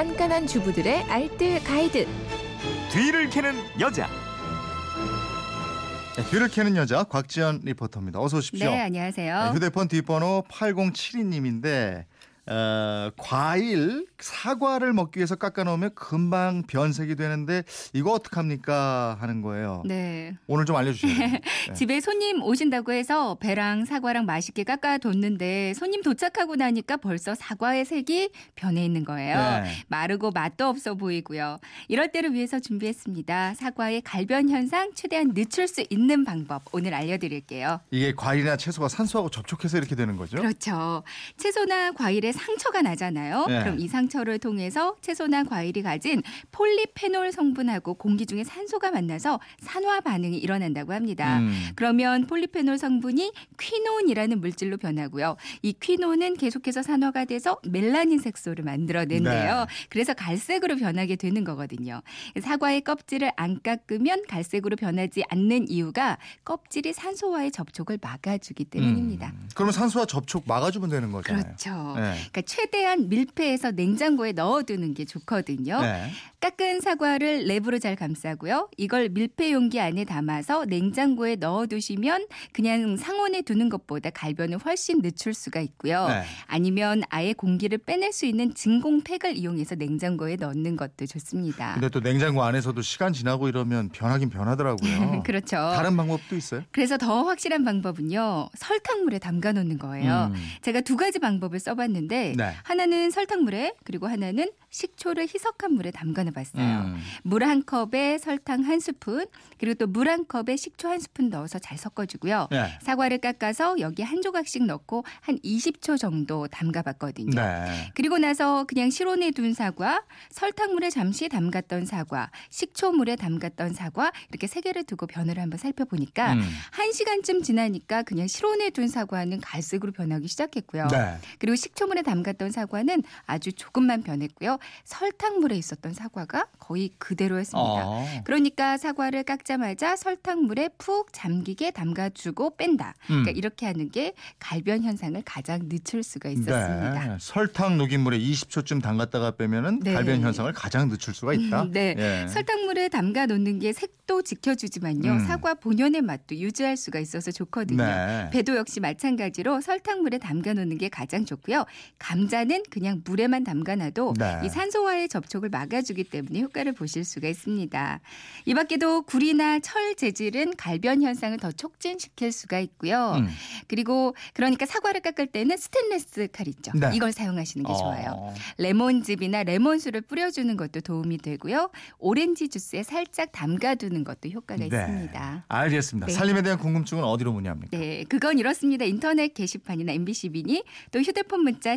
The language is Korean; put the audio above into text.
깐깐한 주부들의 알뜰 가이드. 뒤를 캐는 여자. 네, 뒤를 캐는 여자 곽지연 리포터입니다. 어서 오십시오. 네, 안녕하세요. 네, 휴대폰 뒷번호 8072님인데 어, 과일 사과를 먹기 위해서 깎아 놓으면 금방 변색이 되는데 이거 어떡합니까 하는 거예요. 네. 오늘 좀 알려주세요. 네. 집에 손님 오신다고 해서 배랑 사과랑 맛있게 깎아뒀는데 손님 도착하고 나니까 벌써 사과의 색이 변해 있는 거예요. 네. 마르고 맛도 없어 보이고요. 이럴 때를 위해서 준비했습니다. 사과의 갈변 현상 최대한 늦출 수 있는 방법 오늘 알려드릴게요. 이게 과일이나 채소가 산소하고 접촉해서 이렇게 되는 거죠? 그렇죠. 채소나 과일에 상처가 나잖아요. 네. 그럼 이 상처를 통해서 채소나 과일이 가진 폴리페놀 성분하고 공기 중에 산소가 만나서 산화 반응이 일어난다고 합니다. 음. 그러면 폴리페놀 성분이 퀴논이라는 물질로 변하고요. 이 퀴논은 계속해서 산화가 돼서 멜라닌 색소를 만들어낸대요. 네. 그래서 갈색으로 변하게 되는 거거든요. 사과의 껍질을 안 깎으면 갈색으로 변하지 않는 이유가 껍질이 산소와의 접촉을 막아주기 때문입니다. 음. 그러면 산소와 접촉 막아주면 되는 거잖아요. 그렇죠. 네. 그러니까 최대한 밀폐해서 냉장고에 넣어두는 게 좋거든요. 네. 깎은 사과를 랩으로 잘 감싸고요. 이걸 밀폐 용기 안에 담아서 냉장고에 넣어두시면 그냥 상온에 두는 것보다 갈변을 훨씬 늦출 수가 있고요. 네. 아니면 아예 공기를 빼낼 수 있는 진공팩을 이용해서 냉장고에 넣는 것도 좋습니다. 근데 또 냉장고 안에서도 시간 지나고 이러면 변하긴 변하더라고요. 그렇죠. 다른 방법도 있어요? 그래서 더 확실한 방법은요. 설탕물에 담가 놓는 거예요. 음. 제가 두 가지 방법을 써봤는데 네. 하나는 설탕물에 그리고 하나는 식초를 희석한 물에 담가놔봤어요. 음. 물한 컵에 설탕 한 스푼 그리고 또 물 한 컵에 식초 한 스푼 넣어서 잘 섞어주고요. 네. 사과를 깎아서 여기 한 조각씩 넣고 한 20초 정도 담가봤거든요. 네. 그리고 나서 그냥 실온에 둔 사과, 설탕물에 잠시 담갔던 사과, 식초물에 담갔던 사과 이렇게 세 개를 두고 변을 한번 살펴보니까 음. 한 시간쯤 지나니까 그냥 실온에 둔 사과는 갈색으로 변하기 시작했고요. 네. 그리고 식초물에 담갔던 사과는 아주 조금만 변했고요. 설탕물에 있었던 사과가 거의 그대로였습니다. 어. 그러니까 사과를 깎자마자 설탕물에 푹 잠기게 담가주고 뺀다. 그러니까 음. 이렇게 하는 게 갈변 현상을 가장 늦출 수가 있었습니다. 네. 설탕 녹인 물에 20초쯤 담갔다가 빼면은 네. 갈변 현상을 가장 늦출 수가 있다. 음, 네. 예. 설탕물에 담가 놓는 게 색도 지켜주지만요. 음. 사과 본연의 맛도 유지할 수가 있어서 좋거든요. 네. 배도 역시 마찬가지로 설탕물에 담가 놓는 게 가장 좋고요. 감자는 그냥 물에만 담가놔도 네. 이 산소와의 접촉을 막아주기 때문에 효과를 보실 수가 있습니다. 이 밖에도 굴이나 철 재질은 갈변 현상을 더 촉진시킬 수가 있고요. 음. 그리고 그러니까 사과를 깎을 때는 스테인레스 칼 있죠. 네. 이걸 사용하시는 게 좋아요. 어. 레몬즙이나 레몬수를 뿌려주는 것도 도움이 되고요. 오렌지 주스에 살짝 담가두는 것도 효과가 있습니다. 네. 알겠습니다. 네. 살림에 대한 궁금증은 어디로 문의합니까? 네, 그건 이렇습니다. 인터넷 게시판이나 MBC 미니 또 휴대폰 문자